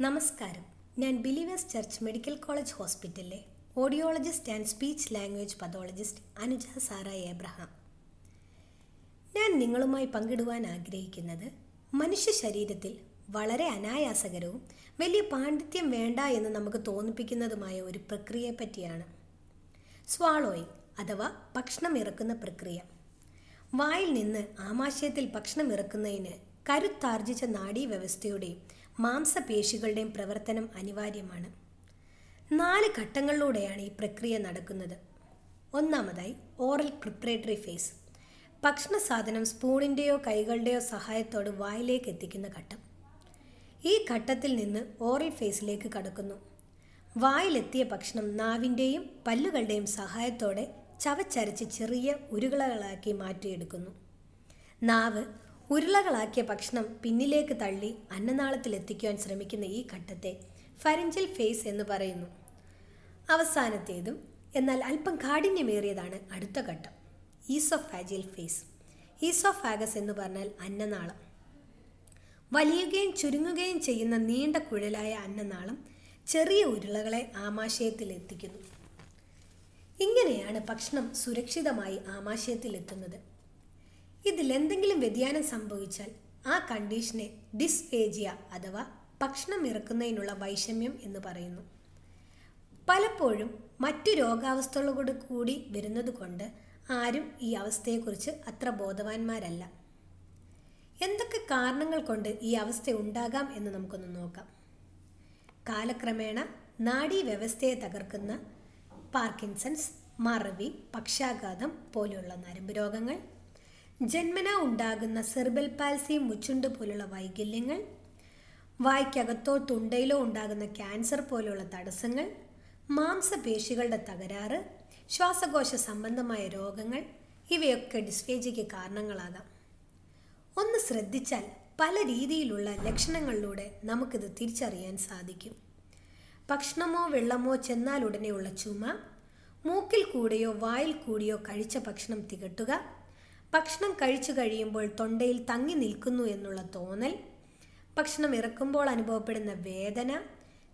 നമസ്കാരം. ഞാൻ believers church medical college ഹോസ്പിറ്റലിലെ audiologist and speech language pathologist Anuja Sara Abraham. ഞാൻ നിങ്ങളുമായി പങ്കിടുവാൻ ആഗ്രഹിക്കുന്നത് മനുഷ്യ ശരീരത്തിൽ വളരെ അനായാസകരവും വലിയ പാണ്ഡിത്യം വേണ്ട എന്ന് നമുക്ക് തോന്നിപ്പിക്കുന്നതുമായ ഒരു പ്രക്രിയയെ പറ്റിയാണ്. സ്വാളോയിങ് അഥവാ ഭക്ഷണം ഇറക്കുന്ന പ്രക്രിയ. വായിൽ നിന്ന് ആമാശയത്തിൽ ഭക്ഷണം ഇറക്കുന്നതിന് കരുത്താർജിച്ച നാഡീവ്യവസ്ഥയുടെയും മാംസപേശികളുടെയും പ്രവർത്തനം അനിവാര്യമാണ്. നാല് ഘട്ടങ്ങളിലൂടെയാണ് ഈ പ്രക്രിയ നടക്കുന്നത്. ഒന്നാമതായി ഓറൽ പ്രിപ്പറേറ്ററി ഫേസ്. ഭക്ഷണ സാധനം സ്പൂണിന്റെയോ കൈകളുടെയോ സഹായത്തോട് വായിലേക്ക് എത്തിക്കുന്ന ഘട്ടം. ഈ ഘട്ടത്തിൽ നിന്ന് ഓറൽ ഫേസിലേക്ക് കടക്കുന്നു. വായിലെത്തിയ ഭക്ഷണം നാവിന്റെയും പല്ലുകളുടെയും സഹായത്തോടെ ചവച്ചരച്ച് ചെറിയ ഉരുകളകളാക്കി മാറ്റിയെടുക്കുന്നു. നാവ് ഉരുളകളാക്കിയ ഭക്ഷണം പിന്നിലേക്ക് തള്ളി അന്നനാളത്തിലെത്തിക്കുവാൻ ശ്രമിക്കുന്ന ഈ ഘട്ടത്തെ ഫരഞ്ചൽ ഫേസ് എന്ന് പറയുന്നു. അവസാനത്തേതും എന്നാൽ അല്പം കാഠിന്യമേറിയതാണ് അടുത്ത ഘട്ടം. Oesophageal face. ഈസോഫാഗസ് എന്ന് പറഞ്ഞാൽ അന്നനാളം. വലിയുകയും ചുരുങ്ങുകയും ചെയ്യുന്ന നീണ്ട കുഴലായ അന്നനാളം ചെറിയ ഉരുളകളെ ആമാശയത്തിലെത്തിക്കുന്നു. ഇങ്ങനെയാണ് ഭക്ഷണം സുരക്ഷിതമായി ആമാശയത്തിൽ എത്തുന്നത് ഇതിൽ എന്തെങ്കിലും വ്യതിയാനം സംഭവിച്ചാൽ ആ കണ്ടീഷനെ ഡിസ്ഫേജിയ അഥവാ ഭക്ഷണം ഇറക്കുന്നതിനുള്ള വൈഷമ്യം എന്ന് പറയുന്നു. പലപ്പോഴും മറ്റു രോഗാവസ്ഥകളോട് കൂടി വരുന്നത് കൊണ്ട് ആരും ഈ അവസ്ഥയെക്കുറിച്ച് അത്ര ബോധവാന്മാരല്ല. എന്തൊക്കെ കാരണങ്ങൾ കൊണ്ട് ഈ അവസ്ഥ ഉണ്ടാകാം എന്ന് നമുക്കൊന്ന് നോക്കാം. കാലക്രമേണ നാഡീ വ്യവസ്ഥയെ തകർക്കുന്ന പാർക്കിൻസൺസ് മറവി പക്ഷാഘാതം പോലെയുള്ള നരമ്പ് രോഗങ്ങൾ ജന്മന ഉണ്ടാകുന്ന സെർബൽ പാൽസി മുച്ചുണ്ട് പോലുള്ള വൈകല്യങ്ങൾ വായ്ക്കകത്തോ തുണ്ടയിലോ ഉണ്ടാകുന്ന ക്യാൻസർ പോലുള്ള തടസ്സങ്ങൾ മാംസപേശികളുടെ തകരാറ് ശ്വാസകോശ സംബന്ധമായ രോഗങ്ങൾ ഇവയൊക്കെ ഡിസ്ഫേജിക്ക് കാരണങ്ങളാകാം. ഒന്ന് ശ്രദ്ധിച്ചാൽ പല രീതിയിലുള്ള ലക്ഷണങ്ങളിലൂടെ നമുക്കിത് തിരിച്ചറിയാൻ സാധിക്കും. ഭക്ഷണമോ വെള്ളമോ ചെന്നാൽ ചെന്നാലുടനെയുള്ള ചുമ മൂക്കിൽ കൂടെയോ വായിൽ കൂടിയോ കഴിച്ച ഭക്ഷണം തികട്ടുക ഭക്ഷണം കഴിച്ചു കഴിയുമ്പോൾ തൊണ്ടയിൽ തങ്ങി നിൽക്കുന്നു എന്നുള്ള തോന്നൽ ഭക്ഷണം ഇറക്കുമ്പോൾ അനുഭവപ്പെടുന്ന വേദന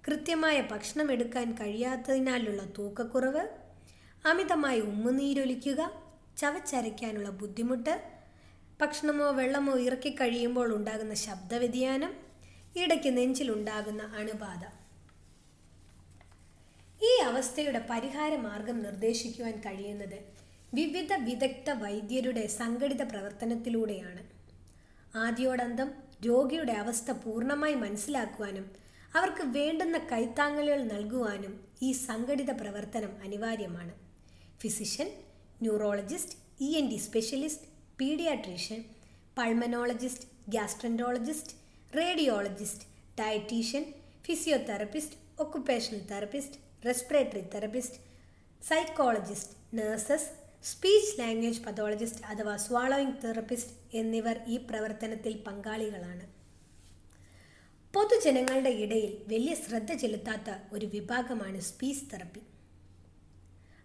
കൃത്യമായ ഭക്ഷണം എടുക്കാൻ കഴിയാത്തതിനാലുള്ള തൂക്കക്കുറവ് അമിതമായി ഉമ്മുനീരൊലിക്കുക ചവച്ചരയ്ക്കാനുള്ള ബുദ്ധിമുട്ട് ഭക്ഷണമോ വെള്ളമോ ഇറക്കി കഴിയുമ്പോൾ ഉണ്ടാകുന്ന ശബ്ദവ്യതിയാനം ഇടയ്ക്ക് നെഞ്ചിലുണ്ടാകുന്ന അണുബാധ. ഈ അവസ്ഥയുടെ പരിഹാര മാർഗം നിർദ്ദേശിക്കുവാൻ കഴിയുന്നത് വിവിധ വിദഗ്ധ വൈദ്യരുടെ സംഘടിത പ്രവർത്തനത്തിലൂടെയാണ്. ആദ്യോടന്തം രോഗിയുടെ അവസ്ഥ പൂർണമായി മനസ്സിലാക്കുവാനും അവർക്ക് വേണ്ടുന്ന കൈത്താങ്ങലുകൾ നൽകുവാനും ഈ സംഘടിത പ്രവർത്തനം അനിവാര്യമാണ്. Physician neurologist E N T specialist paediatrician pulmonologist gastroenterologist radiologist dietitian physiotherapist occupational therapist respiratory therapist psychologist nurses speech language pathologist അഥവാ സ്വാളോയിങ് തെറപ്പിസ്റ്റ് എന്നിവർ ഈ പ്രവർത്തനത്തിൽ പങ്കാളികളാണ്. പൊതുജനങ്ങളുടെ ഇടയിൽ വലിയ ശ്രദ്ധ ചെലുത്താത്ത ഒരു വിഭാഗമാണ് സ്പീച്ച് തെറപ്പി.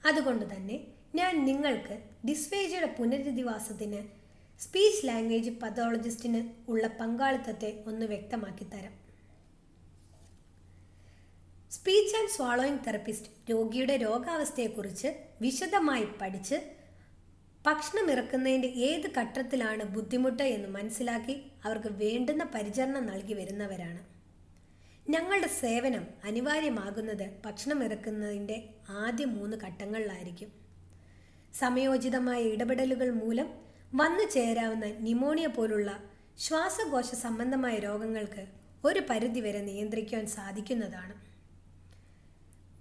അതുകൊണ്ട് തന്നെ ഞാൻ നിങ്ങൾക്ക് ഡിസ്വേജയുടെ പുനരധിവാസത്തിന് സ്പീച്ച് ലാംഗ്വേജ് പതോളജിസ്റ്റിന് ഉള്ള പങ്കാളിത്തത്തെ ഒന്ന് വ്യക്തമാക്കി തരാം സ്പീച്ച് ആൻഡ് സ്വാളോയിങ് തെറപ്പിസ്റ്റ് രോഗിയുടെ രോഗാവസ്ഥയെക്കുറിച്ച് വിശദമായി പഠിച്ച് ഭക്ഷണം ഇറക്കുന്നതിന്റെ ഏത് ഘട്ടത്തിലാണ് ബുദ്ധിമുട്ട് എന്ന് മനസ്സിലാക്കി അവർക്ക് വേണ്ടുന്ന പരിചരണം നൽകി വരുന്നവരാണ്. ഞങ്ങളുടെ സേവനം അനിവാര്യമാകുന്നത് ഭക്ഷണം ഇറക്കുന്നതിന്റെ ആദ്യ മൂന്ന് ഘട്ടങ്ങളിലായിരിക്കും. സമയോചിതമായ ഇടപെടലുകൾ മൂലം വന്നു ചേരാവുന്ന നിമോണിയ പോലുള്ള ശ്വാസകോശ സംബന്ധമായ രോഗങ്ങൾക്ക് ഒരു പരിധിവരെ നിയന്ത്രിക്കുവാൻ സാധിക്കുന്നതാണ്.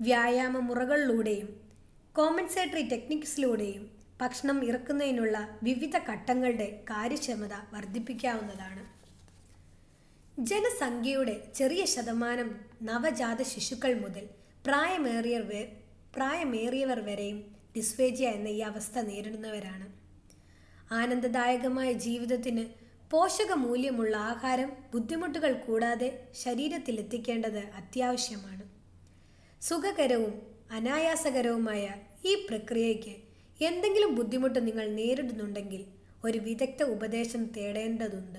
വ്യായാമ മുറകളിലൂടെയും കോമ്പൻസേറ്ററി ടെക്നിക്സിലൂടെയും ഭക്ഷണം ഇറക്കുന്നതിനുള്ള വിവിധ ഘട്ടങ്ങളുടെ കാര്യക്ഷമത വർദ്ധിപ്പിക്കാവുന്നതാണ്. ജനസംഖ്യയുടെ ചെറിയ ശതമാനം നവജാത ശിശുക്കൾ മുതൽ പ്രായമേറിയർ പ്രായമേറിയവർ വരെയും ഡിസ്ഫേജിയ എന്ന ഈ അവസ്ഥ നേരിടുന്നവരാണ്. ആനന്ദദായകമായ ജീവിതത്തിന് പോഷക മൂല്യമുള്ള ആഹാരം ബുദ്ധിമുട്ടുകൾ കൂടാതെ ശരീരത്തിൽ എത്തിക്കേണ്ടത് അത്യാവശ്യമാണ്. സുഖകരവും അനായാസകരവുമായ ഈ പ്രക്രിയയ്ക്ക് എന്തെങ്കിലും ബുദ്ധിമുട്ട് നിങ്ങൾ നേരിടുന്നുണ്ടെങ്കിൽ ഒരു വിദഗ്ധ ഉപദേശം തേടേണ്ടതുണ്ട്.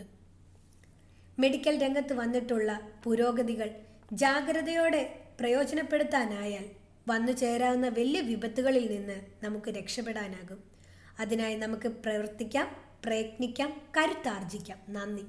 മെഡിക്കൽ രംഗത്ത് വന്നിട്ടുള്ള പുരോഗതികൾ ജാഗ്രതയോടെ പ്രയോജനപ്പെടുത്താനായാൽ വന്നു ചേരാവുന്ന വലിയ വിപത്തുകളിൽ നിന്ന് നമുക്ക് രക്ഷപ്പെടാനാകും. അതിനായി നമുക്ക് പ്രവർത്തിക്കാം പ്രയത്നിക്കാം കരുത്താർജിക്കാം. നന്ദി.